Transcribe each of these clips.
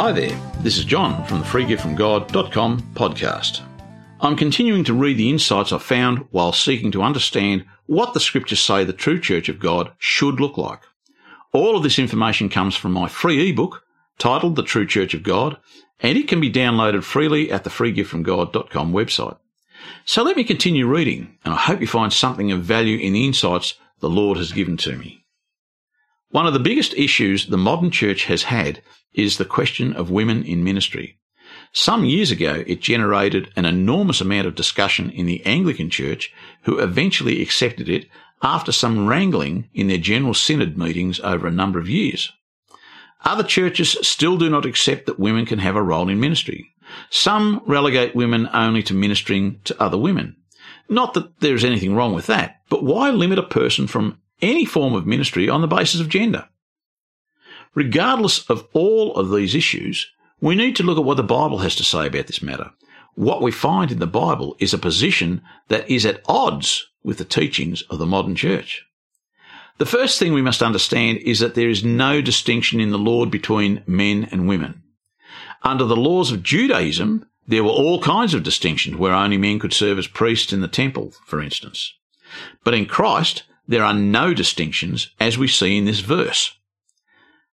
Hi there, this is John from the freegiftfromgod.com podcast. I'm continuing to read the insights I found while seeking to understand what the scriptures say the true church of God should look like. All of this information comes from my free ebook titled The True Church of God, and it can be downloaded freely at the freegiftfromgod.com website. So let me continue reading, and I hope you find something of value in the insights the Lord has given to me. One of the biggest issues the modern church has had is the question of women in ministry. Some years ago, it generated an enormous amount of discussion in the Anglican Church, who eventually accepted it after some wrangling in their General Synod meetings over a number of years. Other churches still do not accept that women can have a role in ministry. Some relegate women only to ministering to other women. Not that there is anything wrong with that, but why limit a person from any form of ministry on the basis of gender. Regardless of all of these issues, we need to look at what the Bible has to say about this matter. What we find in the Bible is a position that is at odds with the teachings of the modern church. The first thing we must understand is that there is no distinction in the Lord between men and women. Under the laws of Judaism, there were all kinds of distinctions where only men could serve as priests in the temple, for instance. But in Christ, there are no distinctions as we see in this verse.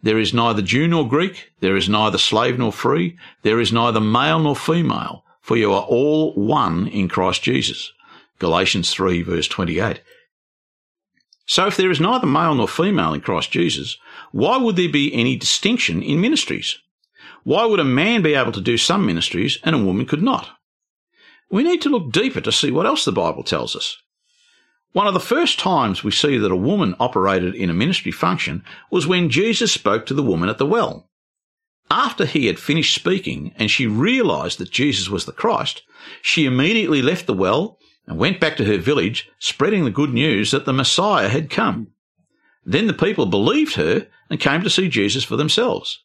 There is neither Jew nor Greek, there is neither slave nor free, there is neither male nor female, for you are all one in Christ Jesus. Galatians 3 verse 28. So if there is neither male nor female in Christ Jesus, why would there be any distinction in ministries? Why would a man be able to do some ministries and a woman could not? We need to look deeper to see what else the Bible tells us. One of the first times we see that a woman operated in a ministry function was when Jesus spoke to the woman at the well. After he had finished speaking and she realized that Jesus was the Christ, she immediately left the well and went back to her village, spreading the good news that the Messiah had come. Then the people believed her and came to see Jesus for themselves.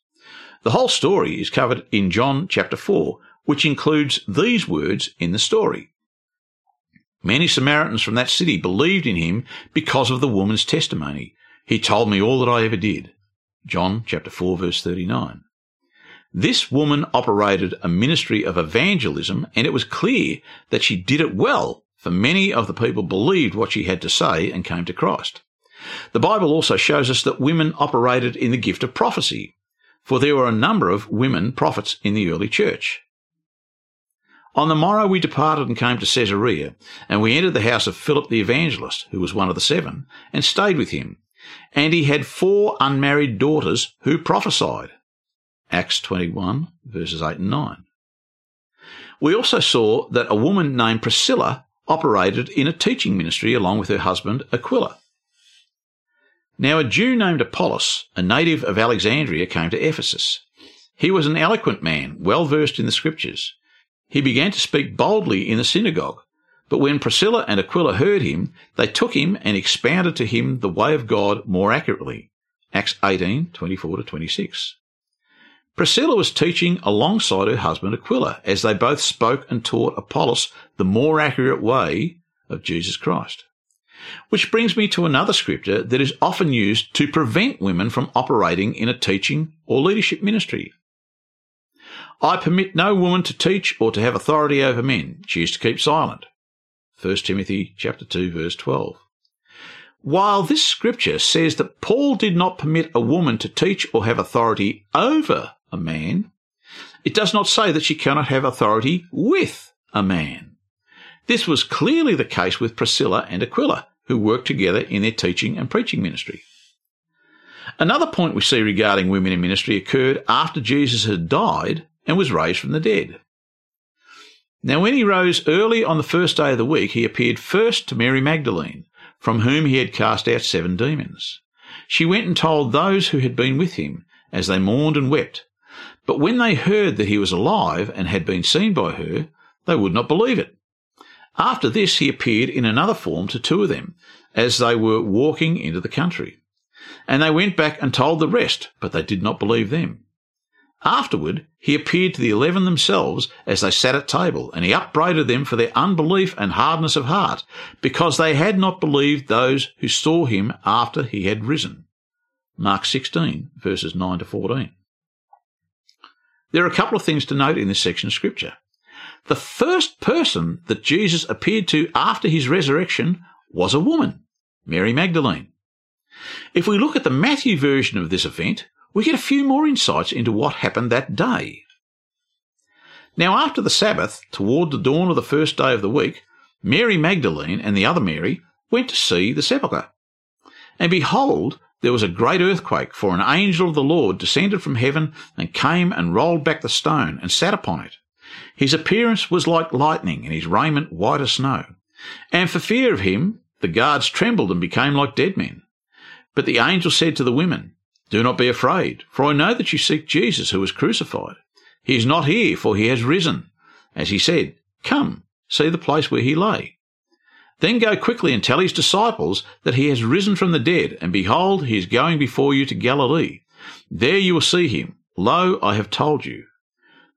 The whole story is covered in John chapter 4, which includes these words in the story. Many Samaritans from that city believed in him because of the woman's testimony. He told me all that I ever did. John chapter 4 verse 39. This woman operated a ministry of evangelism and it was clear that she did it well for many of the people believed what she had to say and came to Christ. The Bible also shows us that women operated in the gift of prophecy, for there were a number of women prophets in the early church. On the morrow we departed and came to Caesarea, and we entered the house of Philip the evangelist, who was one of the seven, and stayed with him. And he had four unmarried daughters who prophesied. Acts 21, verses 8 and 9. We also saw that a woman named Priscilla operated in a teaching ministry along with her husband Aquila. Now a Jew named Apollos, a native of Alexandria, came to Ephesus. He was an eloquent man, well versed in the scriptures he began to speak boldly in the synagogue. But when Priscilla and Aquila heard him, they took him and expounded to him the way of God more accurately. Acts 18, 24 to 26. Priscilla was teaching alongside her husband Aquila as they both spoke and taught Apollos the more accurate way of Jesus Christ. Which brings me to another scripture that is often used to prevent women from operating in a teaching or leadership ministry. I permit no woman to teach or to have authority over men. She is to keep silent. 1 Timothy chapter 2 verse 12. While this scripture says that Paul did not permit a woman to teach or have authority over a man, it does not say that she cannot have authority with a man. This was clearly the case with Priscilla and Aquila, who worked together in their teaching and preaching ministry. Another point we see regarding women in ministry occurred after Jesus had died and was raised from the dead. Now, when he rose early on the first day of the week, he appeared first to Mary Magdalene, from whom he had cast out seven demons. She went and told those who had been with him, as they mourned and wept. But when they heard that he was alive and had been seen by her, they would not believe it. After this, he appeared in another form to two of them, as they were walking into the country. And they went back and told the rest, but they did not believe them. Afterward, he appeared to the eleven themselves as they sat at table, and he upbraided them for their unbelief and hardness of heart, because they had not believed those who saw him after he had risen. Mark 16, verses 9 to 14. there are a couple of things to note in this section of Scripture. The first person that Jesus appeared to after his resurrection was a woman, Mary Magdalene. If we look at the Matthew version of this event, we get a few more insights into what happened that day. Now, after the Sabbath, toward the dawn of the first day of the week, Mary Magdalene and the other Mary went to see the sepulchre. And behold, there was a great earthquake, for an angel of the Lord descended from heaven and came and rolled back the stone and sat upon it. His appearance was like lightning, and his raiment white as snow. And for fear of him, the guards trembled and became like dead men. But the angel said to the women, Do not be afraid, for I know that you seek Jesus who was crucified. He is not here, for he has risen. As he said, Come, see the place where he lay. Then go quickly and tell his disciples that he has risen from the dead, and behold, he is going before you to Galilee. There you will see him. Lo, I have told you.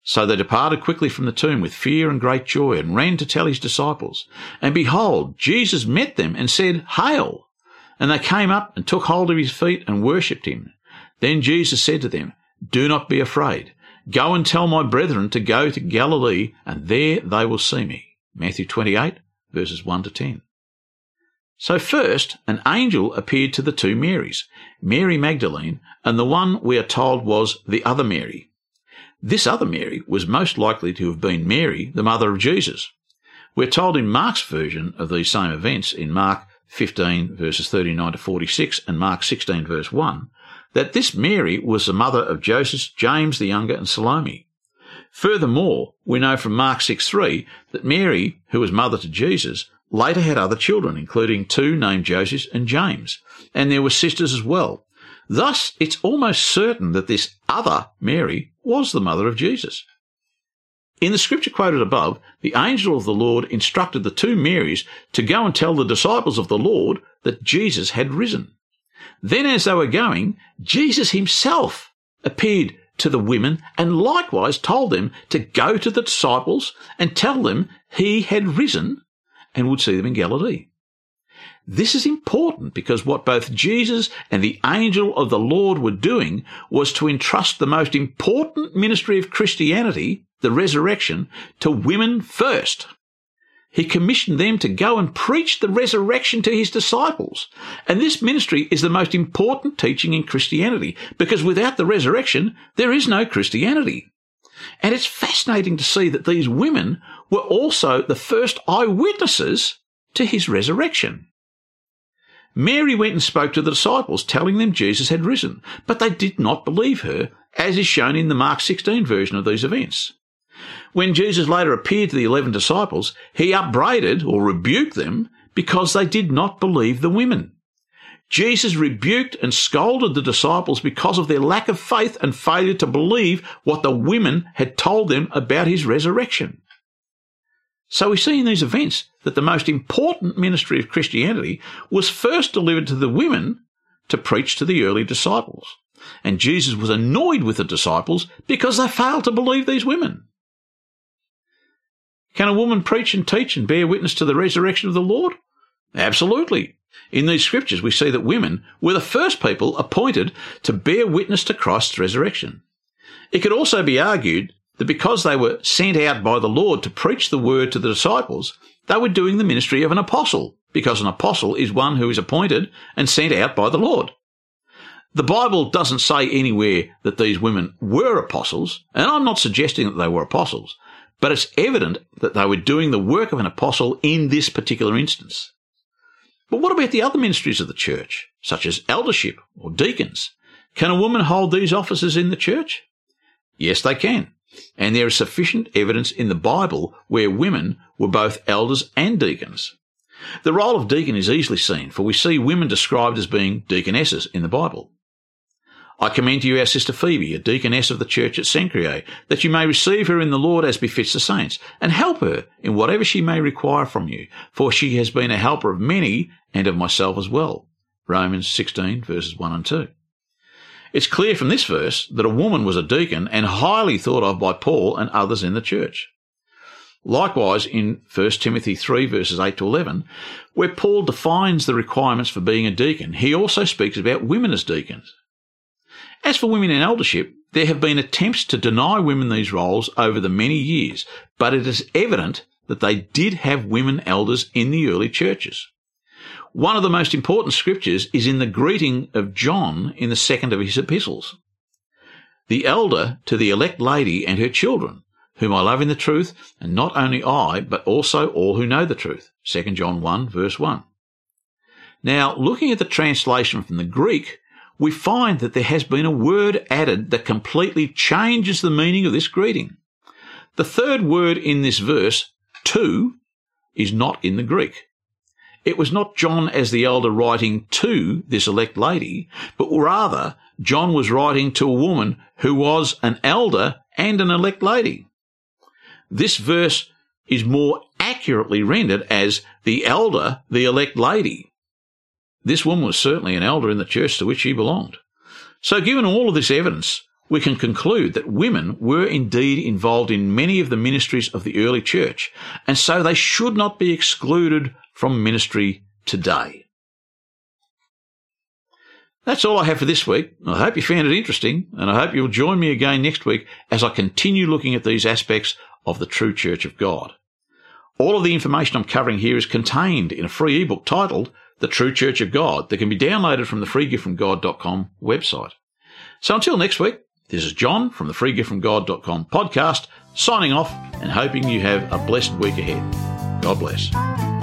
So they departed quickly from the tomb with fear and great joy, and ran to tell his disciples. And behold, Jesus met them and said, Hail! And they came up and took hold of his feet and worshipped him. Then Jesus said to them, Do not be afraid. Go and tell my brethren to go to Galilee, and there they will see me. Matthew 28, verses 1 to 10. So first, an angel appeared to the two Marys, Mary Magdalene and the one we are told was the other Mary. This other Mary was most likely to have been Mary, the mother of Jesus. We're told in Mark's version of these same events in Mark 15 verses 39 to 46 and Mark 16 verse 1 that this Mary was the mother of Joseph, James the younger and Salome. Furthermore, we know from Mark 6.3 that Mary, who was mother to Jesus, later had other children, including two named Joseph and James, and there were sisters as well. Thus, it's almost certain that this other Mary was the mother of Jesus. In the scripture quoted above, the angel of the Lord instructed the two Marys to go and tell the disciples of the Lord that Jesus had risen. Then, as they were going, Jesus himself appeared to the women and likewise told them to go to the disciples and tell them he had risen and would see them in Galilee. This is important because what both Jesus and the angel of the Lord were doing was to entrust the most important ministry of Christianity, the resurrection, to women first he commissioned them to go and preach the resurrection to his disciples. And this ministry is the most important teaching in Christianity because without the resurrection, there is no Christianity. And it's fascinating to see that these women were also the first eyewitnesses to his resurrection. Mary went and spoke to the disciples, telling them Jesus had risen, but they did not believe her, as is shown in the Mark 16 version of these events. When Jesus later appeared to the eleven disciples, he upbraided or rebuked them because they did not believe the women. Jesus rebuked and scolded the disciples because of their lack of faith and failure to believe what the women had told them about his resurrection. So we see in these events that the most important ministry of Christianity was first delivered to the women to preach to the early disciples. And Jesus was annoyed with the disciples because they failed to believe these women. Can a woman preach and teach and bear witness to the resurrection of the Lord? Absolutely. In these scriptures, we see that women were the first people appointed to bear witness to Christ's resurrection. It could also be argued that because they were sent out by the Lord to preach the word to the disciples, they were doing the ministry of an apostle, because an apostle is one who is appointed and sent out by the Lord. The Bible doesn't say anywhere that these women were apostles, and I'm not suggesting that they were apostles, but it's evident that they were doing the work of an apostle in this particular instance. But what about the other ministries of the church, such as eldership or deacons? Can a woman hold these offices in the church? Yes, they can. And there is sufficient evidence in the Bible where women were both elders and deacons. The role of deacon is easily seen, for we see women described as being deaconesses in the Bible. I commend to you our sister Phoebe, a deaconess of the church at Cenchreae, that you may receive her in the Lord as befits the saints, and help her in whatever she may require from you, for she has been a helper of many and of myself as well. Romans 16 verses 1 and 2. It's clear from this verse that a woman was a deacon and highly thought of by Paul and others in the church. Likewise, in 1 Timothy 3 verses 8 to 11, where Paul defines the requirements for being a deacon, he also speaks about women as deacons. As for women in eldership, there have been attempts to deny women these roles over the many years, but it is evident that they did have women elders in the early churches. One of the most important scriptures is in the greeting of John in the second of his epistles. The elder to the elect lady and her children, whom I love in the truth, and not only I, but also all who know the truth. 2 John 1 verse 1. Now, looking at the translation from the Greek, we find that there has been a word added that completely changes the meaning of this greeting. The third word in this verse, to, is not in the Greek. It was not John as the elder writing to this elect lady, but rather John was writing to a woman who was an elder and an elect lady. This verse is more accurately rendered as the elder, the elect lady. This woman was certainly an elder in the church to which she belonged. So given all of this evidence, we can conclude that women were indeed involved in many of the ministries of the early church, and so they should not be excluded from ministry today. That's all I have for this week. I hope you found it interesting, and I hope you'll join me again next week as I continue looking at these aspects of the true Church of God. All of the information I'm covering here is contained in a free ebook titled The True Church of God that can be downloaded from the freegiftfromgod.com website. So until next week, this is John from the freegiftfromgod.com podcast signing off and hoping you have a blessed week ahead. God bless.